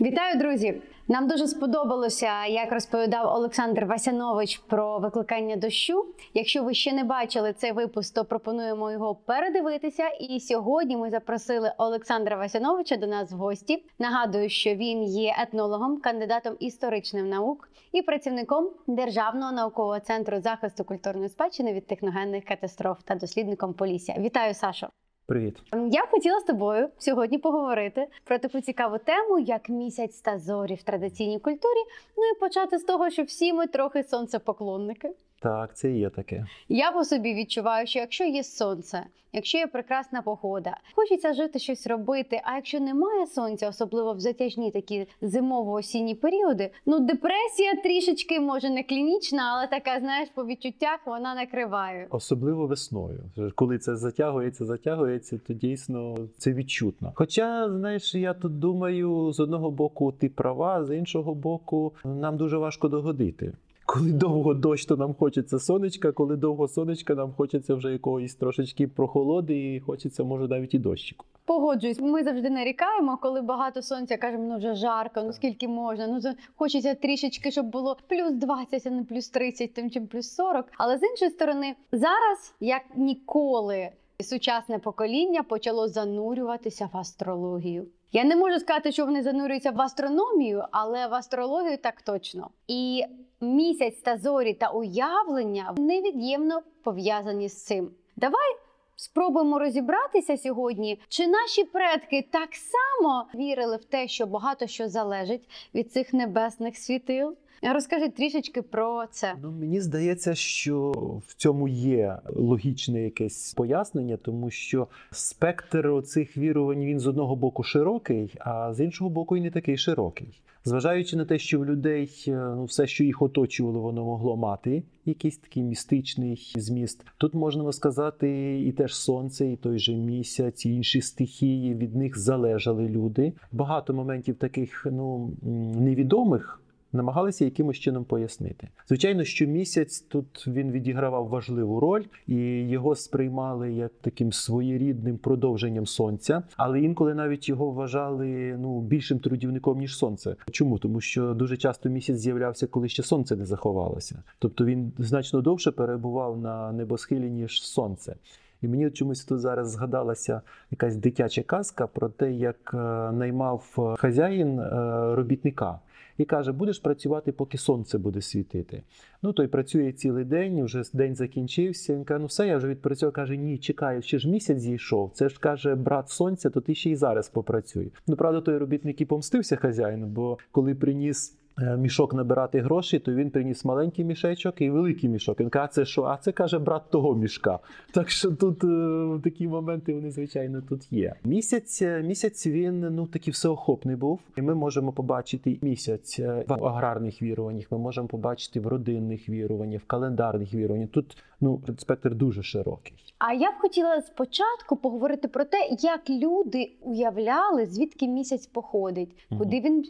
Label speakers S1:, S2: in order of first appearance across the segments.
S1: Вітаю, друзі! Нам дуже сподобалося, як розповідав Олександр Васянович про викликання дощу. Якщо ви ще не бачили цей випуск, то пропонуємо його передивитися. І сьогодні ми запросили Олександра Васяновича до нас в гості. Нагадую, що він є етнологом, кандидатом історичних наук і працівником Державного наукового центру захисту культурної спадщини від техногенних катастроф та дослідником Полісся. Вітаю, Сашо!
S2: Привіт.
S1: Я хотіла з тобою сьогодні поговорити про таку цікаву тему, як місяць та зорі в традиційній культурі. Ну і почати з того, що всі ми трохи сонцепоклонники.
S2: Так, це є таке.
S1: Я по собі відчуваю, що якщо є сонце, якщо є прекрасна погода, хочеться жити щось робити. А якщо немає сонця, особливо в затяжні такі зимово-осінні періоди, ну депресія трішечки може не клінічна, але така, знаєш, по відчуттях вона накриває.
S2: Особливо весною. Коли це затягується, затягується, то дійсно це відчутно. Хоча, знаєш, я тут думаю, з одного боку ти права, з іншого боку, нам дуже важко догодити. Коли довго дощ, то нам хочеться сонечка, коли довго сонечка, нам хочеться вже якоїсь трошечки прохолоди, і хочеться, може, навіть і дощику.
S1: Погоджуюсь, ми завжди нарікаємо, коли багато сонця кажемо, ну вже жарко, ну скільки можна. Ну хочеться трішечки, щоб було плюс 20, а не плюс 30, тим чим плюс 40. Але з іншої сторони, зараз як ніколи. Сучасне покоління почало занурюватися в астрологію. Я не можу сказати, що вони занурюються в астрономію, але в астрологію так точно. І місяць та зорі та уявлення невід'ємно пов'язані з цим. Давай спробуємо розібратися сьогодні, чи наші предки так само вірили в те, що багато що залежить від цих небесних світил. Розкажи трішечки про це.
S2: Ну, мені здається, що в цьому є логічне якесь пояснення, тому що спектр оцих вірувань він з одного боку широкий, а з іншого боку, і не такий широкий. Зважаючи на те, що в людей е, ну, все, що їх оточувало, воно могло мати якийсь такий містичний зміст. Тут можна сказати, і теж сонце, і той же місяць, і інші стихії від них залежали люди. Багато моментів таких ну невідомих намагалися якимось чином пояснити. Звичайно, що місяць тут він відігравав важливу роль, і його сприймали як таким своєрідним продовженням сонця, але інколи навіть його вважали ну більшим трудівником ніж сонце. Чому? Тому що дуже часто місяць з'являвся, коли ще сонце не заховалося. Тобто він значно довше перебував на небосхилі ніж сонце. І мені чомусь тут зараз згадалася якась дитяча казка про те, як е, наймав е, хазяїн е, робітника і каже: будеш працювати, поки сонце буде світити. Ну той працює цілий день, вже день закінчився. Він каже, ну все, я вже відпрацював. Каже, ні, чекаю, ще ж місяць зійшов. Це ж каже брат сонця, то ти ще й зараз попрацюй. Ну правда, той робітник і помстився хазяїну, бо коли приніс. Е, Мішок набирати гроші, то він приніс маленький мішечок і великий мішок. Він каже, «А це що? А це каже брат того мішка. Так що тут е, такі моменти вони звичайно тут є. Місяць е, місяць він ну такий всеохопний був. І ми можемо побачити місяць е, в аграрних віруваннях. Ми можемо побачити в родинних віруваннях, в календарних віруваннях. Тут ну спектр дуже широкий.
S1: А я б хотіла спочатку поговорити про те, як люди уявляли, звідки місяць походить, куди він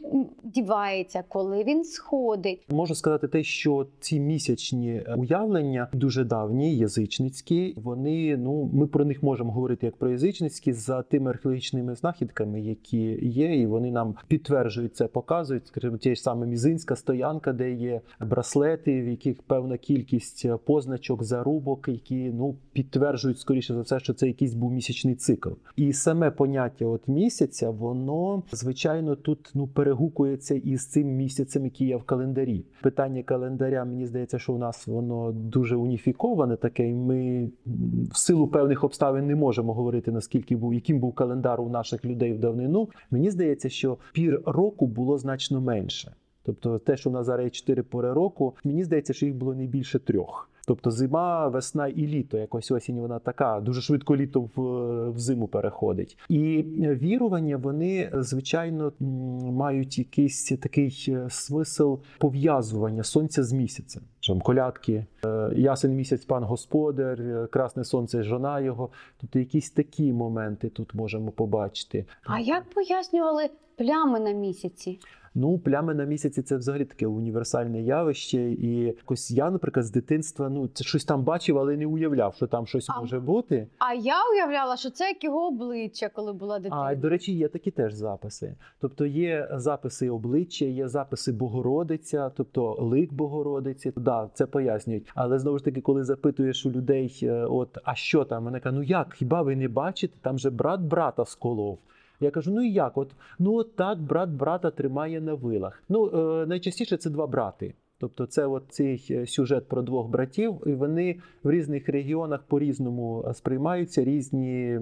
S1: дівається, коли він сходить.
S2: Можу сказати те, що ці місячні е, уявлення дуже давні, язичницькі. Вони ну ми про них можемо говорити як про язичницькі за тими археологічними знахідками, які є, і вони нам підтверджують це, показують. Скажімо, ті ж саме мізинська стоянка, де є браслети, в яких певна кількість е, позначок, зарубок, які ну підтверджують скоріше за все, що це якийсь був місячний цикл. І саме поняття от місяця, воно звичайно тут ну перегукується із цим місяцем, який є в календарі. Питання календаря, мені здається, що у нас воно дуже уніфіковане таке, і ми в силу певних обставин не можемо говорити наскільки був, яким був календар у наших людей в давнину. Мені здається, що пір року було значно менше. Тобто, те, що в нас зараз є чотири пори року, мені здається, що їх було не більше трьох. Тобто зима, весна і літо. Якось осінь вона така, дуже швидко літо в, в зиму переходить. І вірування вони звичайно мають якийсь такий е, смисл пов'язування сонця з місяцем. Там колядки, е, ясен місяць, пан господар, е, красне сонце, жона його. Тобто якісь такі моменти тут можемо побачити.
S1: А як пояснювали плями на місяці?
S2: Ну, плями на місяці це взагалі таке універсальне явище. І якось я, наприклад, з дитинства ну це щось там бачив, але не уявляв, що там щось
S1: А-
S2: може бути.
S1: А я уявляла, що це як його обличчя, коли була дитина.
S2: А до речі, є такі теж записи. Тобто є записи обличчя, є записи Богородиця, тобто лик Богородиці. Да, це пояснюють. Але знову ж таки, коли запитуєш у людей, е, от а що там, вони кажуть, ну як, хіба ви не бачите? Там же брат брата сколов. Я кажу, ну і як? От ну от так брат брата тримає на вилах. Ну е, найчастіше це два брати. Тобто, це от цей е, сюжет про двох братів, і вони в різних регіонах по-різному е, сприймаються, різні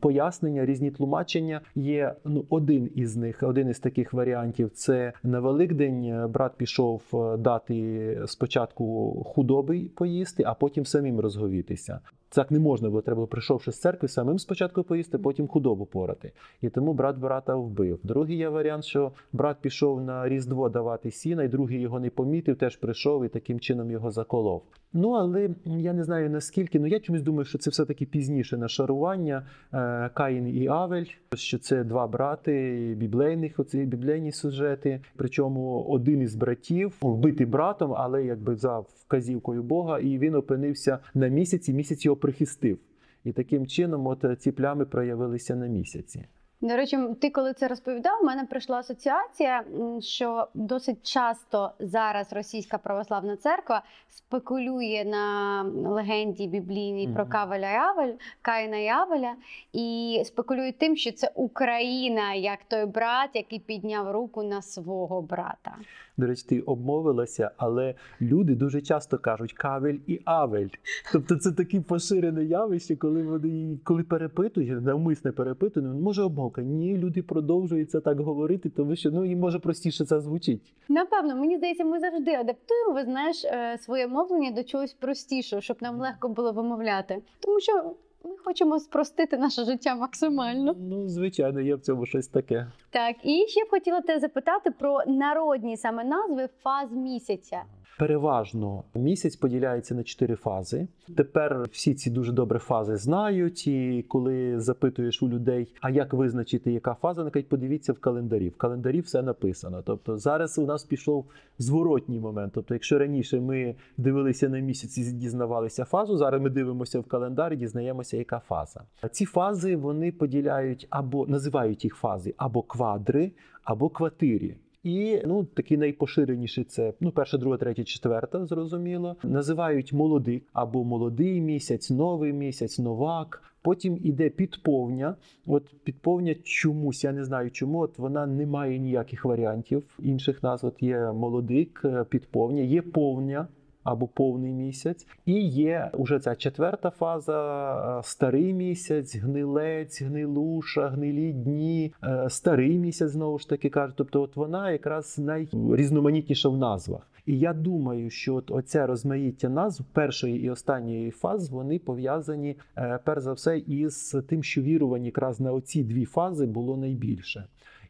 S2: пояснення, різні тлумачення. Є ну один із них, один із таких варіантів. Це на Великдень брат пішов дати спочатку худоби поїсти, а потім самим розговітися. Так не можна було, треба прийшовши з церкви, самим спочатку поїсти, потім худобу порати. І тому брат брата вбив. Другий є варіант, що брат пішов на Різдво давати сіна, і другий його не помітив, теж прийшов і таким чином його заколов. Ну але я не знаю наскільки. Ну я чомусь думаю, що це все-таки пізніше нашарування е, Каїн і Авель, що це два брати біблейних, оці біблейні сюжети. Причому один із братів вбитий братом, але якби за вказівкою Бога, і він опинився на місяці. Місяць його прихистив. І таким чином, от е, ці плями проявилися на місяці.
S1: До речі, ти коли це розповідав, у мене прийшла асоціація, що досить часто зараз російська православна церква спекулює на легенді біблійній про Кавеля і Авель, Каїна і Авеля, і спекулює тим, що це Україна, як той брат, який підняв руку на свого брата.
S2: До речі, ти обмовилася, але люди дуже часто кажуть кавель і авель. Тобто це таке поширене явище, коли вони коли перепитують, навмисне перепитують, ну, може обмовка. Ні, люди продовжують це так говорити, тому що ну їм може простіше це звучить.
S1: Напевно, мені здається, ми завжди адаптуємо, ви знаєш, е, своє мовлення до чогось простішого, щоб нам легко було вимовляти. Тому що ми хочемо спростити наше життя максимально.
S2: Ну, звичайно, є в цьому щось таке.
S1: Так, і ще б хотіла тебе запитати про народні саме назви фаз місяця.
S2: Переважно місяць поділяється на чотири фази. Тепер всі ці дуже добре фази знають. І коли запитуєш у людей, а як визначити, яка фаза, вони кажуть, подивіться в календарі. В календарі все написано. Тобто зараз у нас пішов зворотній момент. Тобто, якщо раніше ми дивилися на місяць і дізнавалися фазу, зараз ми дивимося в календар дізнаємося, яка фаза. Ці фази вони поділяють або називають їх фази або квадри, або кватирі. І ну такі найпоширеніші це ну перша, друга, третя, четверта, зрозуміло. Називають молодик або молодий місяць, новий місяць, новак. Потім іде підповня. От підповня чомусь, я не знаю чому. От вона не має ніяких варіантів інших назв. От є молодик, е, підповня, є повня. Або повний місяць, і є уже ця четверта фаза: е, старий місяць, гнилець, гнилуша, гнилі дні, е, старий місяць знову ж таки кажуть. Тобто, от вона якраз найрізноманітніша в назвах. І я думаю, що от оце розмаїття назв першої і останньої фаз вони пов'язані е, перш за все із тим, що вірувань якраз на оці дві фази було найбільше.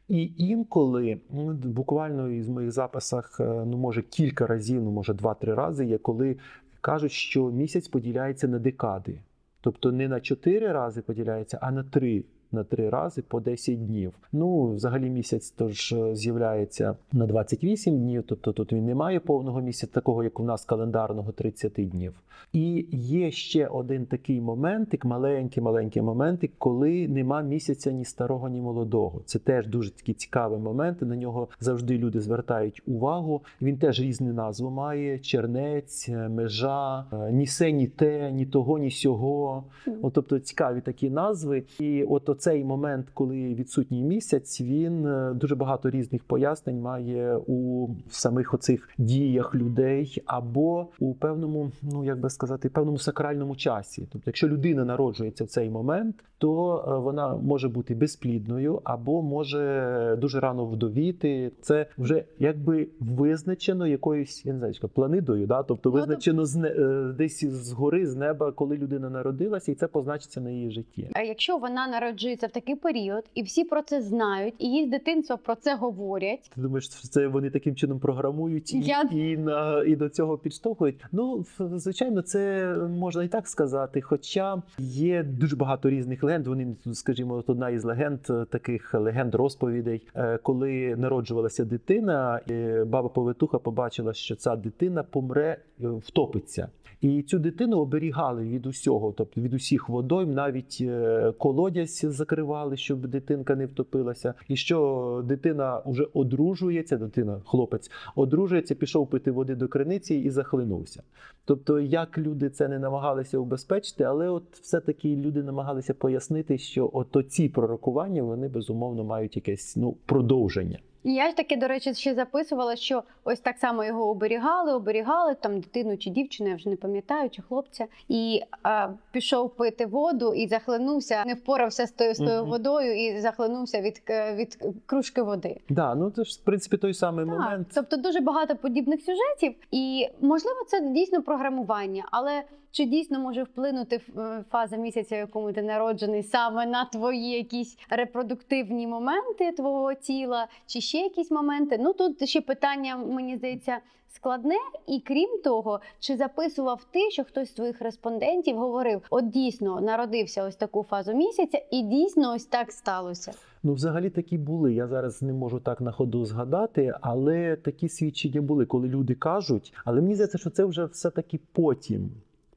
S2: І інколи, ну, буквально із моїх записах, е, ну може кілька разів, ну може два-три рази, є коли кажуть, що місяць поділяється на декади. Тобто не на чотири рази поділяється, а на три. На три рази по 10 днів. Ну, взагалі місяць тож е, з'являється на 28 днів, тобто тут він не має повного місяця, такого як у нас календарного 30 днів. І є ще один такий моментик, маленький, маленький моментик, коли нема місяця ні старого, ні молодого. Це теж дуже такі цікаві моменти. На нього завжди люди звертають увагу. Він теж різні назви має: чернець, е, межа, е, ні се, ні те, ні того, ні сього. От, тобто цікаві такі назви. І от оцей момент, коли відсутній місяць, він е, дуже багато різних пояснень має у самих оцих діях людей або у певному, ну як би сказати, певному сакральному часі. Тобто, якщо людина народжується в цей момент, то е, вона може бути безплідною або може дуже рано вдовіти. Це вже якби визначено якоюсь я не знаю, планидою, да? тобто
S1: Ну,
S2: визначено з е, десь з гори, з неба, коли людина народилася, і це позначиться на її житті.
S1: А якщо вона народжується народжується в такий період, і всі про це знають, і їх з дитинства про це говорять.
S2: Ти думаєш, це вони таким чином програмують і,
S1: Я-
S2: і, на, і до цього підштовхують? Ну, звичайно, це можна і так сказати. Хоча є дуже багато різних легенд. Вони, скажімо, от одна із легенд, е, таких легенд розповідей, е, коли народжувалася дитина, баба повитуха побачила, що ця дитина помре, е, втопиться. І цю дитину оберігали від усього, тобто від усіх водойм, навіть е, колодязь закривали, щоб дитинка не втопилася. І що дитина вже одружується, дитина, хлопець одружується, пішов пити води до криниці і захлинувся. Тобто, як люди це не намагалися убезпечити, але от все-таки люди намагалися пояснити, що от ці пророкування вони безумовно мають якесь ну продовження.
S1: Я ж таки, до речі, ще записувала, що ось так само його оберігали, оберігали там дитину чи дівчину, я вже не пам'ятаю, чи хлопця, і е, пішов пити воду і захлинувся, не впорався з тою, з тою водою і захлинувся від, е, від кружки води.
S2: Да, ну це ж в принципі той самий
S1: Так,
S2: момент.
S1: тобто дуже багато подібних сюжетів, і можливо, це дійсно програмування, але чи дійсно може вплинути е, фаза місяця, в якому ти народжений, саме на твої якісь репродуктивні моменти твого тіла, чи ще якісь моменти? Ну тут ще питання, мені здається. Складне, і крім того, чи записував ти, що хтось з твоїх респондентів говорив: от дійсно народився ось таку фазу місяця, і дійсно ось так сталося.
S2: Ну, взагалі такі були. Я зараз не можу так на ходу згадати, але такі свідчення були, коли люди кажуть. Але мені здається, що це вже все-таки потім.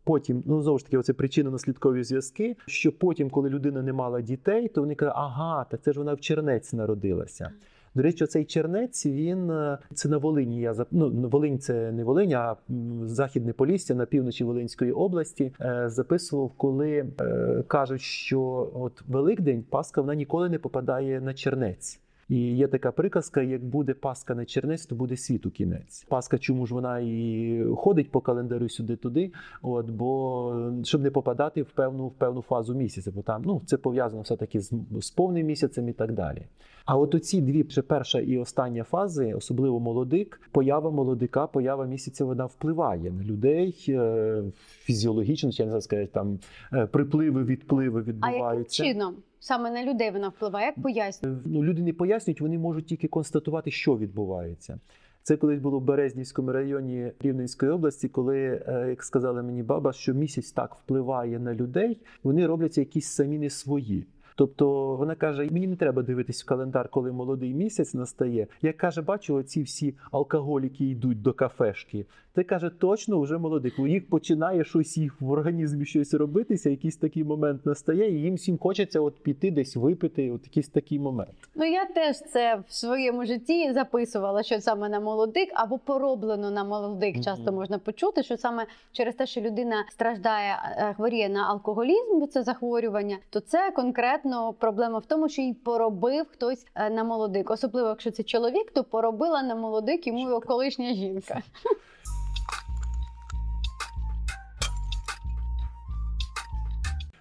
S2: Потім, ну знову ж таки, оце причинно-наслідкові зв'язки. Що потім, коли людина не мала дітей, то вони кажуть, ага, так це ж вона в чернець народилася. До речі, цей чернець він е, це на Волині. Я ну, Волинь це не Волинь, а західне Полісся на півночі Волинської області. Е, Записував, коли е, кажуть, що от Великдень Пасха вона ніколи не попадає на чернець. І є така приказка: як буде Пасха на чернець, то буде світу кінець. Пасха, чому ж вона і ходить по календарю сюди-туди, от бо щоб не попадати в певну в певну фазу місяця, бо там ну це пов'язано все таки з, з повним місяцем і так далі. А от оці дві вже перша і остання фази, особливо молодик, поява молодика, поява місяця, вона впливає на людей е, фізіологічно, чи я не знаю сказати, там е, припливи, відпливи
S1: А яким
S2: відбуваються.
S1: чином саме на людей вона впливає? Як пояснює?
S2: Ну, люди не пояснюють, вони можуть тільки констатувати, що відбувається. Це колись було в Березнівському районі Рівненської області, коли, е, як сказала мені баба, що місяць так впливає на людей, вони робляться якісь самі не свої. Тобто вона каже: мені не треба дивитись в календар, коли молодий місяць настає. Як каже, бачу, оці всі алкоголіки йдуть до кафешки. Ти каже, точно вже молодик. У їх починає щось їх в організмі щось робитися, якийсь такий момент настає, і їм всім хочеться от піти десь випити, от якийсь такий момент.
S1: Ну я теж це в своєму житті записувала, що саме на молодик або пороблено на молодик.
S2: Мгм.
S1: Часто можна почути, що саме через те, що людина страждає, е, хворіє на алкоголізм, бо це захворювання, то це конкретно проблема в тому, що їй поробив хтось е, на молодик. Особливо, якщо це чоловік, то поробила на молодик йому його колишня жінка.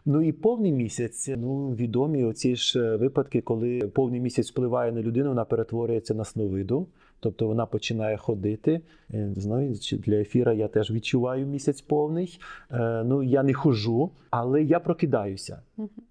S2: Ну і повний місяць. Ну відомі оці ж е, випадки, коли повний місяць впливає на людину, вона перетворюється на сновиду. Тобто вона починає ходити. Е, чи для ефіра я теж відчуваю місяць повний. Е, Ну я не хожу, але я прокидаюся.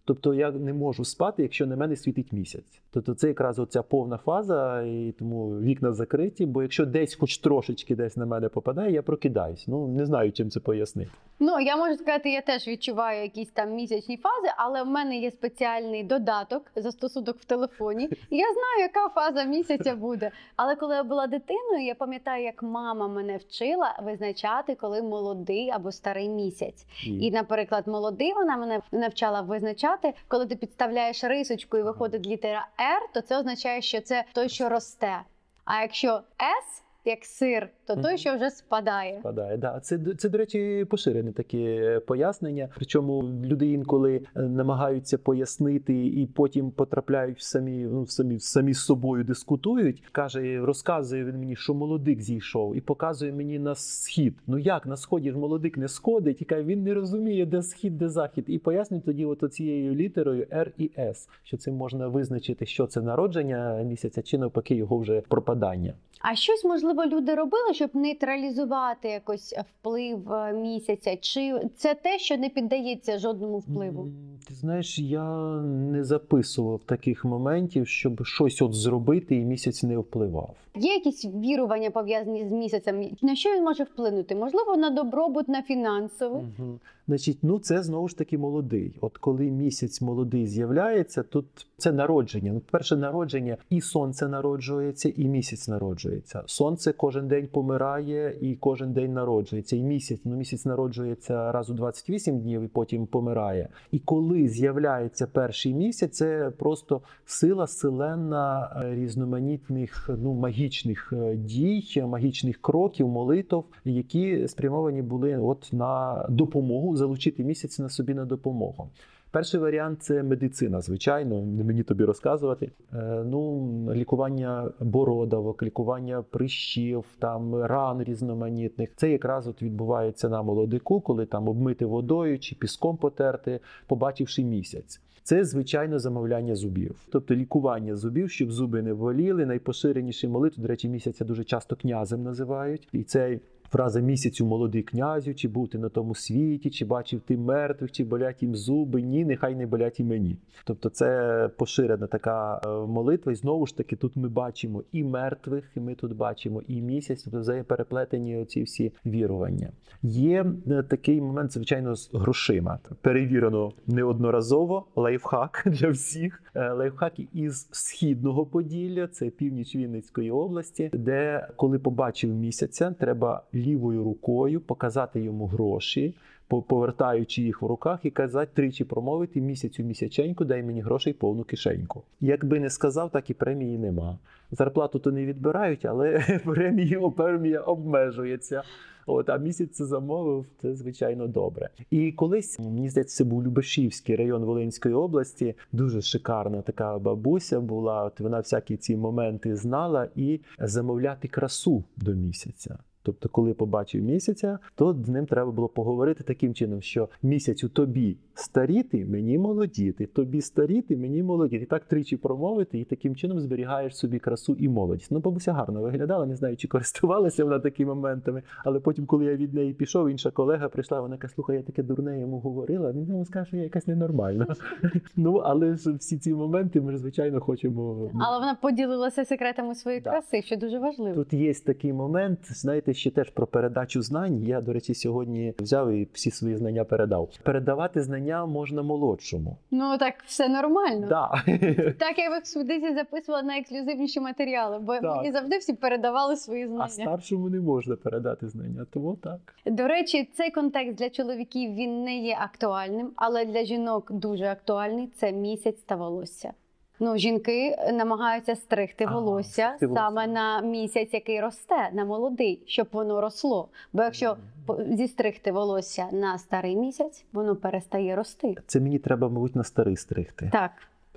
S2: Тобто я не можу спати, якщо на мене світить місяць. Тобто це якраз оця повна фаза, і тому вікна закриті. Бо якщо десь хоч трошечки десь на мене попадає, я прокидаюсь. Ну не знаю, чим це пояснити.
S1: Ну я можу сказати, я теж відчуваю якісь там місячні фази, але в мене є спеціальний додаток, застосунок в телефоні. І я знаю, яка фаза місяця буде. Але коли я була дитиною, я пам'ятаю, як мама мене вчила визначати, коли молодий або старий місяць. І, наприклад, молодий вона мене навчала визначати, коли ти підставляєш рисочку і виходить літера R, то це означає, що це той, що росте. А якщо S, як сир, то той, що вже спадає.
S2: Впадає, да. Це, це, до речі, поширене таке пояснення. Причому люди інколи е, намагаються пояснити і потім потрапляють в самі, ну, в самі, самі з собою дискутують. Каже, розказує він мені, що молодик зійшов, і показує мені на схід. Ну як на сході ж молодик не сходить? І каже, він не розуміє, де схід, де захід. І пояснює тоді, от цією літерою R і S, що цим можна визначити, що це народження місяця, чи навпаки його вже пропадання.
S1: А щось можливо можливо, люди робили, щоб нейтралізувати якось вплив е, місяця? Чи це те, що не піддається жодному впливу?
S2: Ти знаєш, я не записував таких моментів, щоб щось от зробити і місяць не впливав.
S1: Є якісь вірування пов'язані з місяцем? На що він може вплинути? Можливо, на добробут, на фінансовий?
S2: Угу. Значить, ну це знову ж таки молодий. От коли місяць молодий з'являється, тут це народження. Ну, перше народження, і сонце народжується, і місяць народжується. Сонце кожен день помирає і кожен день народжується. І місяць, ну місяць народжується раз у 28 днів і потім помирає. І коли з'являється перший місяць, це просто сила селена е, різноманітних ну магічних е, дій, магічних кроків, молитв, які спрямовані були от на допомогу залучити місяць на собі на допомогу. Перший варіант це медицина, звичайно, не мені тобі розказувати. Е, ну, лікування бородавок, лікування прищів, там ран різноманітних. Це якраз от відбувається на молодику, коли там обмити водою чи піском потерти, побачивши місяць. Це звичайно замовляння зубів, тобто лікування зубів, щоб зуби не боліли. Найпоширеніші молитви, до речі, місяця дуже часто князем називають, і це фраза місяцю молодий князю, чи був ти на тому світі, чи бачив ти мертвих, чи болять їм зуби. Ні, нехай не болять і мені. Тобто, це поширена така е, молитва. І знову ж таки, тут ми бачимо і мертвих, і ми тут бачимо і місяць, тобто взаємопереплетені оці всі вірування. Є е, такий момент, звичайно, з грошима. Перевірено неодноразово лайфхак для всіх. Е, Лайфхак із східного Поділля, це північ Вінницької області, де коли побачив місяця, треба лівою рукою показати йому гроші, повертаючи їх в руках і казати тричі промовити місяцю місяченьку, дай мені грошей повну кишеньку. Якби не сказав, так і премії нема. Зарплату то не відбирають, але премії премія обмежується. От, а місяць це замовив, це звичайно добре. І колись мені здається, це був Любешівський район Волинської області. Дуже шикарна така бабуся була. От вона всякі ці моменти знала і замовляти красу до місяця. Тобто, коли побачив місяця, то з ним треба було поговорити таким чином, що місяцю тобі старіти, мені молодіти, тобі старіти, мені молодіти. І так тричі промовити, і таким чином зберігаєш собі красу і молодість. Ну, бабуся гарно виглядала, не знаю, чи користувалася вона такими моментами. Але потім, коли я від неї пішов, інша колега прийшла, вона каже, слухай, я таке дурне йому говорила. Він йому скаже, що я якась ненормальна. Ну, але ж всі ці моменти ми звичайно, хочемо.
S1: Але вона поділилася секретами своєї краси, що дуже важливо.
S2: Тут є такий момент, знаєте, ще теж про передачу знань. Я, до речі, сьогодні взяв і всі свої знання передав. Передавати знання можна молодшому.
S1: Ну так все нормально.
S2: Да.
S1: Так я в експедиції записувала найексклюзивніші матеріали, бо
S2: Так.
S1: мені завжди всі передавали свої
S2: А
S1: знання.
S2: старшому не можна передати знання, тому так.
S1: До речі, цей контекст для чоловіків він не є актуальним, але для жінок дуже актуальний це місяць та волосся. Ну, жінки намагаються стригти
S2: Ага,
S1: волосся
S2: стригти волосся.
S1: саме на місяць, який росте, на молодий, щоб воно росло. Бо якщо зістригти волосся на старий місяць, воно перестає рости.
S2: Це мені треба, мабуть, на старий стригти,
S1: Так.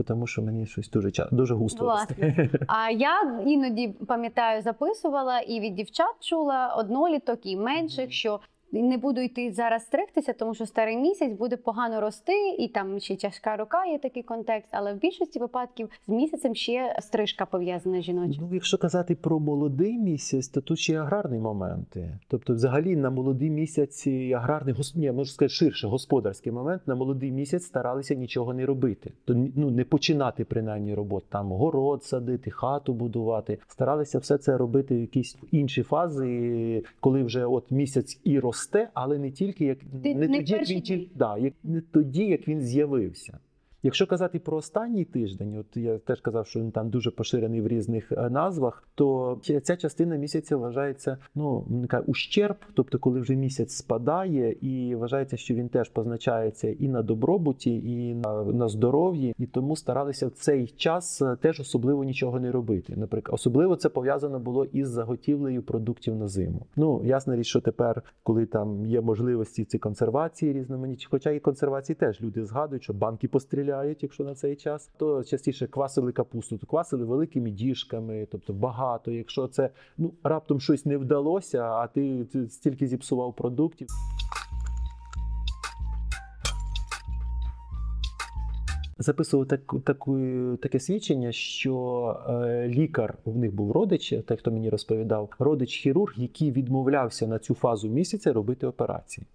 S2: тому що мені щось дуже дуже густо
S1: Власне. А я іноді пам'ятаю, записувала і від дівчат чула одноліток і менших, що не буду йти зараз стригтися, тому що старий місяць буде погано рости, і там ще тяжка рука є такий контекст. Але в більшості випадків з місяцем ще стрижка пов'язана жіноча.
S2: Ну, якщо казати про молодий місяць, то тут ще й аграрні моменти. Тобто, взагалі, на молодий місяць аграрний. Ні, можу сказати ширше, господарський момент. На молодий місяць старалися нічого не робити. То ну не починати принаймні роботу. Там город садити, хату будувати. Старалися все це робити в якісь інші фази, коли вже от місяць і росте, але не тільки як
S1: Ти-
S2: не,
S1: не
S2: тоді, як він ті- да, як не тоді, як він з'явився. Якщо казати про останній тиждень, от я теж казав, що він там дуже поширений в різних е, назвах, то ця- частина місяця вважається ну така ущерб, тобто коли вже місяць спадає, і вважається, що він теж позначається і на добробуті, і на, на здоров'ї, і тому старалися в цей час е, теж особливо нічого не робити. Наприклад, особливо це пов'язано було із заготівлею продуктів на зиму. Ну ясна річ, що тепер, коли там є можливості ці консервації різноманітні, хоча і консервації теж люди згадують, що банки постріляють, якщо на цей час, то частіше квасили капусту, то квасили великими діжками, тобто багато. Якщо це ну раптом щось не вдалося, а ти, стільки зіпсував продуктів. записував так, таку, таке свідчення, що е, лікар в них був родич, той, хто мені розповідав, родич-хірург, який відмовлявся на цю фазу місяця робити операції.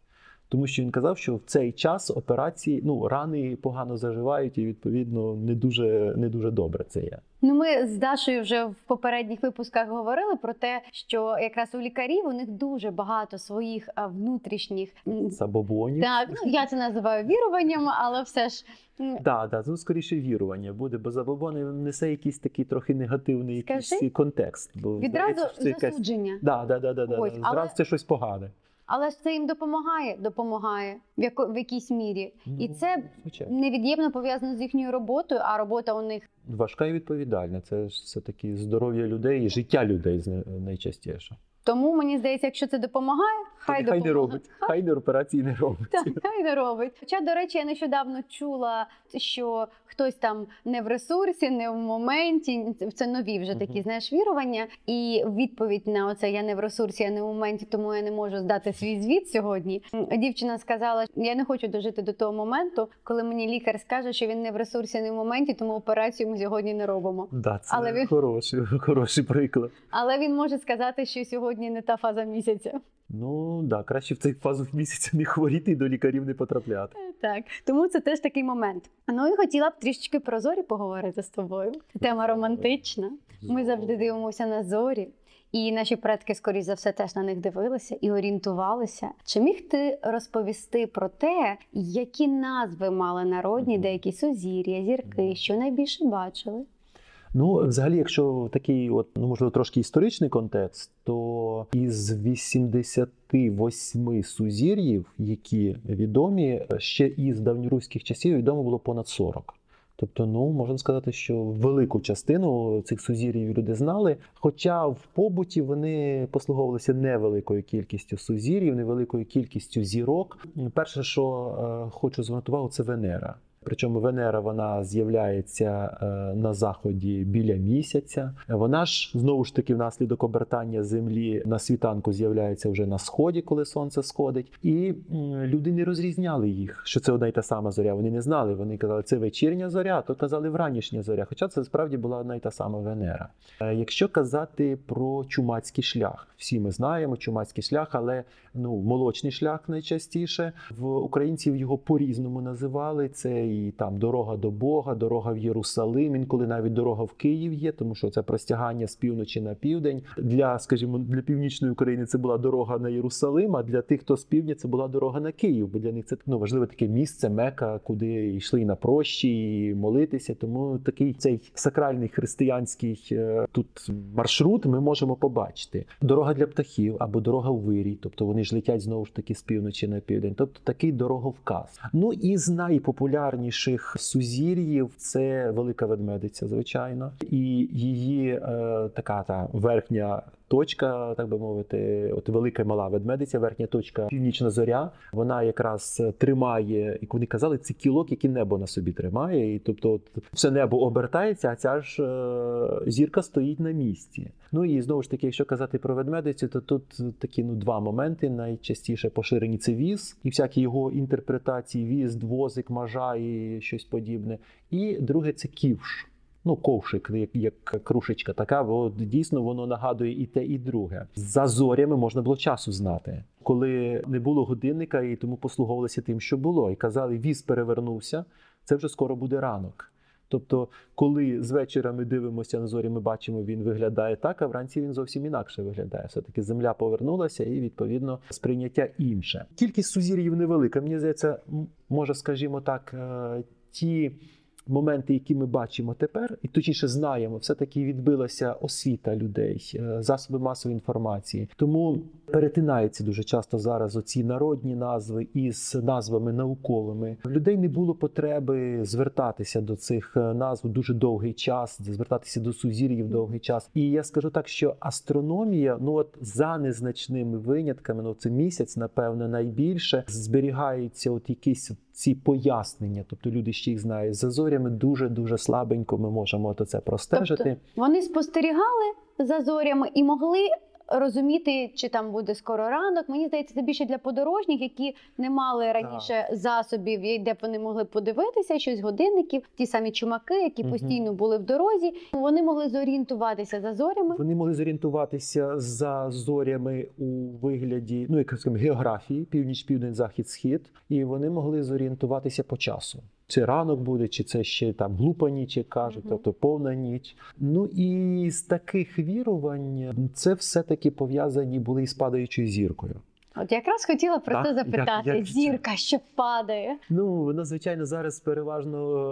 S2: Тому що він казав, що в цей час операції ну рани погано заживають, і відповідно не дуже не дуже добре це є.
S1: Ну, ми з Дашою вже в попередніх випусках говорили про те, що якраз у лікарів у них дуже багато своїх внутрішніх
S2: Забобонів.
S1: так. Ну я це називаю віруванням, але все ж
S2: Да, да, ну скоріше вірування буде, бо забобони несе якийсь такий трохи негативний якийсь контекст. Бо
S1: відразу
S2: здається, що це якась...
S1: засудження.
S2: Да, да, да, да, да.
S1: Ось,
S2: Зразу
S1: але-
S2: це щось погане.
S1: Але ж це їм допомагає, допомагає в яко в якійсь мірі, і
S2: Ну,
S1: це
S2: звичайно.
S1: невід'ємно пов'язано з їхньою роботою. А робота у них
S2: важка і відповідальна. Це ж все таки здоров'я людей і життя людей найчастіше.
S1: Тому мені здається, якщо це допомагає, хай
S2: хай
S1: допомагає.
S2: не робить, хай не операції не робить.
S1: Так, хай не робить. Хоча, до речі, я нещодавно чула, що хтось там не в ресурсі, не в моменті. Це- нові вже такі, знаєш, вірування. І відповідь на оце я не в ресурсі, я не в моменті, тому я не можу здати свій звіт сьогодні. Дівчина сказала, я не хочу дожити до того моменту, коли мені лікар скаже, що він не в ресурсі, не в моменті, тому операцію ми сьогодні не робимо.
S2: Да, це
S1: Але він-
S2: хороший, хороший приклад.
S1: Але він може сказати, що сьогодні не та фаза місяця.
S2: Ну да, краще в цей фазу місяця не хворіти і до лікарів не потрапляти.
S1: Так, тому це теж такий момент. Ну і хотіла б трішечки про зорі поговорити з тобою. Тема романтична. Ми завжди дивимося на зорі. І наші предки, скоріш за все, теж на них дивилися і орієнтувалися. Чи міг ти розповісти про те, які назви мали народні, деякі сузір'я, зірки, що найбільше бачили?
S2: Ну, взагалі, якщо такий, от ну можливо, трошки історичний контекст, то із 88 сузір'їв, які відомі, ще із давньоруських часів відомо було понад 40. Тобто, ну можна сказати, що велику частину цих сузір'їв люди знали. Хоча в побуті вони послуговувалися невеликою кількістю сузір'їв, невеликою кількістю зірок. Перше, що е, хочу звернути увагу, це Венера. Причому Венера вона з'являється е, на заході біля місяця. Вона ж знову ж таки внаслідок обертання Землі на світанку з'являється вже на сході, коли сонце сходить. І люди не розрізняли їх, що це одна й та сама зоря. Вони не знали. Вони казали, це вечірня зоря, то казали вранішня зоря. Хоча це справді була одна й та сама Венера. Е, Якщо казати про чумацький шлях, всі ми знаємо чумацький шлях, але ну молочний шлях найчастіше в українців його по-різному називали. Це там дорога до Бога, дорога в Єрусалим, інколи навіть дорога в Київ є, тому що це простягання з півночі на південь. Для, скажімо, для північної України це була дорога на Єрусалим, а для тих, хто з півдня, це була дорога на Київ. Бо для них це ну, важливе таке місце, мека, куди йшли на прощі і молитися. Тому такий цей сакральний християнський е, тут маршрут ми можемо побачити. Дорога для птахів або дорога у вирій, тобто вони ж летять знову ж таки з півночі на південь. Тобто такий дороговказ. Ну і з найпопулярніших сузір'їв це велика ведмедиця, звичайно, і її е, така та верхня. Точка, так би мовити, от велика і мала ведмедиця, верхня точка, північна зоря. Вона якраз тримає, як вони казали, це кілок, який небо на собі тримає. І тобто, от, все небо обертається, а ця ж е, зірка стоїть на місці. Ну і знову ж таки, якщо казати про ведмедицю, то тут такі ну два моменти. Найчастіше поширені це віз і всякі його інтерпретації: віз, двозик, мажа і щось подібне. І друге це ківш. Ну, ковшик, як, як крушечка така, бо дійсно воно нагадує і те, і друге. За зорями можна було часу знати, коли не було годинника, і тому послуговувалися тим, що було. І казали, віз перевернувся, це вже скоро буде ранок. Тобто, коли з вечора ми дивимося на зорі, ми бачимо, він виглядає так, а вранці він зовсім інакше виглядає. Все-таки земля повернулася, і відповідно сприйняття інше. Кількість сузір'їв невелика. Мені здається, може, скажімо так, е, ті моменти, які ми бачимо тепер, і точніше знаємо, все-таки відбилася освіта людей, е, засоби масової інформації. Тому перетинаються дуже часто зараз оці народні назви із назвами науковими. Людей не було потреби звертатися до цих е, назв дуже довгий час, звертатися до сузір'їв довгий час. І я скажу так, що астрономія, ну от за незначними винятками, ну це місяць, напевно, найбільше зберігаються от якісь ці пояснення, тобто люди ще їх знають. За зорями дуже дуже слабенько ми можемо то це простежити.
S1: Тобто Вони спостерігали за зорями і могли розуміти, чи там буде скоро ранок. Мені здається, це більше для подорожніх, які не мали раніше засобів, де б вони могли подивитися щось годинників. Ті самі чумаки, які
S2: Мгм.
S1: постійно були в дорозі. Вони могли зорієнтуватися за зорями.
S2: Вони могли зорієнтуватися за зорями у вигляді, ну як скажімо, географії, північ, південь, захід, схід, і вони могли зорієнтуватися по часу. Чи ранок буде, чи це ще там глупа ніч, як кажуть, тобто повна ніч. Ну і з таких вірувань це все-таки пов'язані були із падаючою зіркою.
S1: От якраз хотіла про
S2: Так,
S1: це запитати.
S2: як це?
S1: Зірка, що падає.
S2: Ну, воно, звичайно, зараз переважно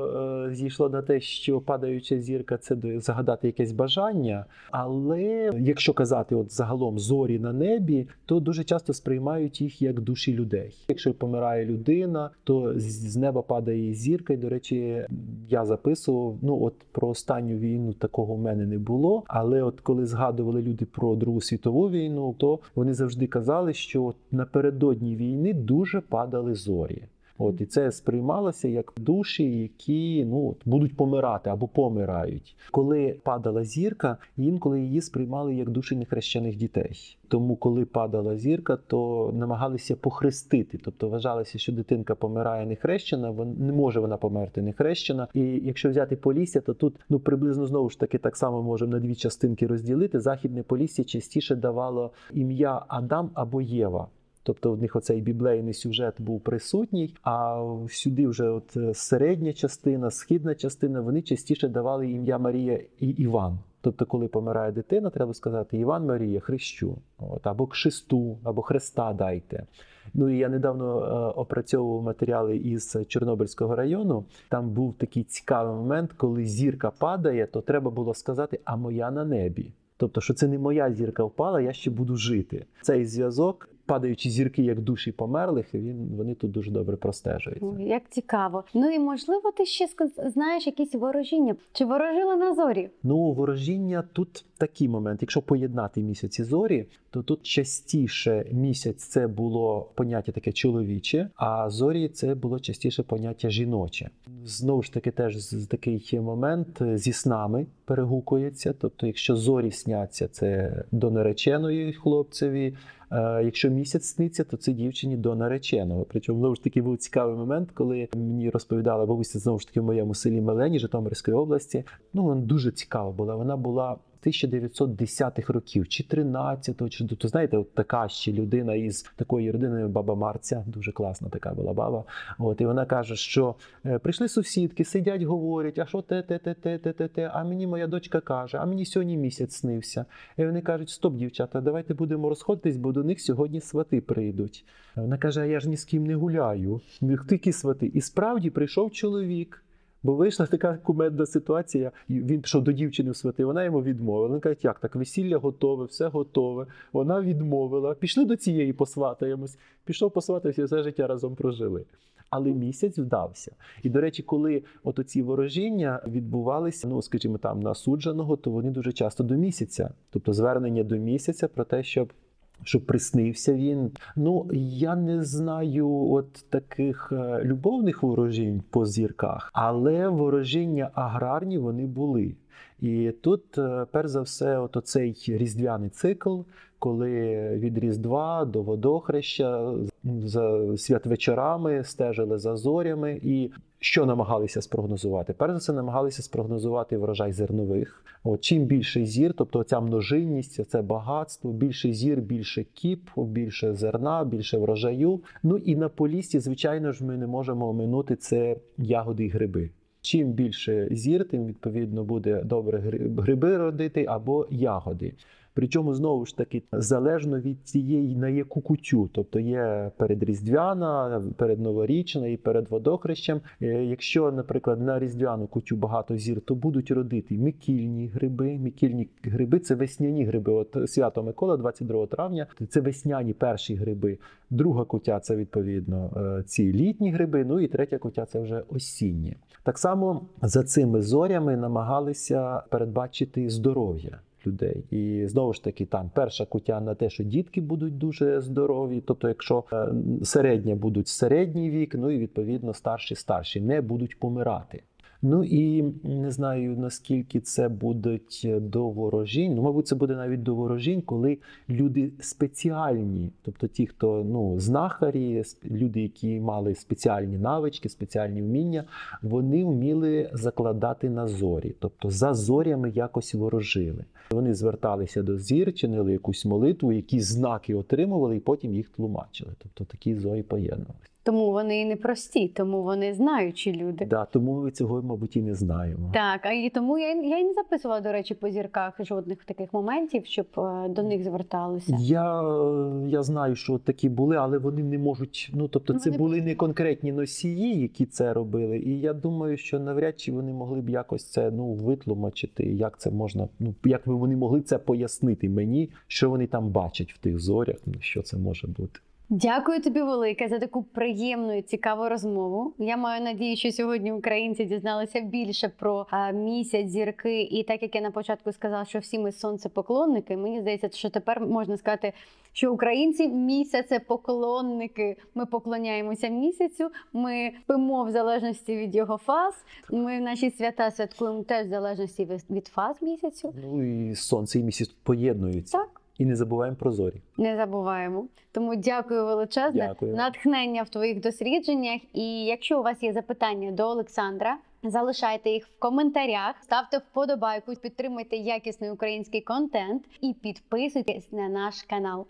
S2: е, зійшло на те, що падаюча зірка це загадати якесь бажання. Але якщо казати от загалом зорі на небі, то дуже часто сприймають їх як душі людей. Якщо помирає людина, то з неба падає зірка. І, до речі, я записував. Ну, от про останню війну такого в мене не було. Але от коли згадували люди про Другу світову війну, то вони завжди казали, що от напередодні війни дуже падали зорі. От і це сприймалося як душі, які ну будуть помирати або помирають. Коли падала зірка, інколи її сприймали як душі нехрещених дітей. Тому, коли падала зірка, то намагалися похрестити. Тобто вважалося, що дитинка помирає нехрещена, вон не може вона померти нехрещена. І якщо взяти Полісся, то тут ну приблизно знову ж таки так само можемо на дві частинки розділити. Західне Полісся частіше давало ім'я Адам або Єва. Тобто в них оцей біблейний сюжет був присутній, а сюди вже от е, середня частина, східна частина, вони частіше давали ім'я Марія і Іван. Тобто, коли помирає дитина, треба сказати Іван Марія, хрещу, от, або кшисту, або Христа дайте. Ну і я недавно е, опрацьовував матеріали із Чорнобильського району. Там був такий цікавий момент, коли зірка падає, то треба було сказати, а моя на небі. Тобто, що це не моя зірка впала, я ще буду жити. Цей зв'язок, падаючі зірки як душі померлих, він вони тут дуже добре простежуються.
S1: Як цікаво. Ну і можливо, ти ще знаєш якісь ворожіння? Чи ворожила на зорі?
S2: Ну, ворожіння тут такий момент. Якщо поєднати місяць і зорі, то тут частіше місяць це було поняття таке чоловіче, а зорі це було частіше поняття жіноче. Знову ж таки, теж такий момент е, зі снами перегукується. Тобто, якщо зорі сняться, це до нареченої хлопцеві. Е, Якщо місяць сниться, то це дівчині до нареченого. Причому знову ж таки був цікавий момент, коли мені розповідала бабуся знову ж таки в моєму селі Мелені Житомирської області. Ну вона дуже цікава була. Вона була 1910-х років, чи 13-го, чи то знаєте, от така ще людина із такої родини, баба Марця, дуже класна така була баба. От і вона каже, що е, прийшли сусідки, сидять, говорять, а що те, те, те, те, те, те, те. А мені моя дочка каже, а мені сьогодні місяць снився. І вони кажуть: стоп, дівчата, давайте будемо розходитись, бо до них сьогодні свати прийдуть. Вона каже: а я ж ні з ким не гуляю. Які свати? І справді прийшов чоловік. Бо вийшла така кумедна ситуація. Він пішов до дівчини в свати, вона йому відмовила. Він каже, як так, весілля готове, все готове. Вона відмовила. Пішли до цієї посватаємось. Пішов посватався, все життя разом прожили. Але місяць вдався. І до речі, коли от оці ворожіння відбувалися, ну скажімо, там на судженого, то вони дуже часто до місяця, тобто звернення до місяця про те, щоб. Щоб приснився він. Ну я не знаю от таких е, любовних ворожінь по зірках, але ворожіння аграрні вони були. І тут, е, перш за все, от оцей різдвяний цикл, коли від Різдва до водохреща за святвечорами стежили за зорями і. Що намагалися спрогнозувати? Перш за все, намагалися спрогнозувати врожай зернових. От чим більше зір, тобто ця множинність, це багатство, більше зір, більше кіп, більше зерна, більше врожаю. Ну і на полісті, звичайно ж, ми не можемо оминути це ягоди і гриби. Чим більше зір, тим відповідно буде добре гриби родити або ягоди. Причому знову ж таки залежно від тієї на яку кутю, тобто є передріздвяна, передноворічна і перед водохрещем. Е, Якщо, наприклад, на різдвяну кутю багато зір, то будуть родити мікільні гриби. Мікільні гриби це весняні гриби. От свято Микола, 22 травня, це весняні перші гриби. Друга кутя це відповідно е, ці літні гриби. Ну і третя кутя це вже осінні. Так само за цими зорями намагалися передбачити здоров'я людей. І знову ж таки, там перша кутя на те, що дітки будуть дуже здорові. Тобто, якщо е, середня будуть середній вік, ну і відповідно старші старші не будуть помирати. Ну і не знаю наскільки це будуть до ворожінь. Ну, мабуть, це буде навіть до ворожінь, коли люди спеціальні, тобто ті, хто ну знахарі, люди, які мали спеціальні навички, спеціальні вміння, вони вміли закладати на зорі, тобто за зорями якось ворожили. Вони зверталися до зір, чинили якусь молитву, якісь знаки отримували, і потім їх тлумачили. Тобто такі зорі поєднувалися.
S1: Тому вони і непрості, тому вони знаючі люди.
S2: Да, тому ми цього, мабуть, і не знаємо.
S1: Так, а і тому я, я і не записувала, до речі, по зірках жодних таких моментів, щоб е, до них зверталися.
S2: Я, я знаю, що такі були, але вони не можуть. Ну тобто, це
S1: вони
S2: були не конкретні носії, які це робили. І я думаю, що навряд чи вони могли б якось це ну витлумачити. Як це можна? Ну як вони могли це пояснити мені, що вони там бачать в тих зорях? Ну що це може бути?
S1: Дякую тобі велике за таку приємну і цікаву розмову. Я маю надію, що сьогодні українці дізналися більше про місяць, зірки. І так як я на початку сказала, що всі ми сонцепоклонники, мені здається, що тепер можна сказати, що українці місяцепоклонники. Ми поклоняємося місяцю, ми спимо в залежності від його фаз. Ми наші свята святкуємо теж в залежності від фаз місяцю.
S2: Ну і сонце і місяць поєднуються.
S1: Так.
S2: І не забуваємо про зорі.
S1: Не забуваємо. Тому дякую величезне.
S2: Дякую.
S1: Натхнення в твоїх дослідженнях. І якщо у вас є запитання до Олександра, залишайте їх в коментарях, ставте вподобайку, підтримуйте якісний український контент і підписуйтесь на наш канал.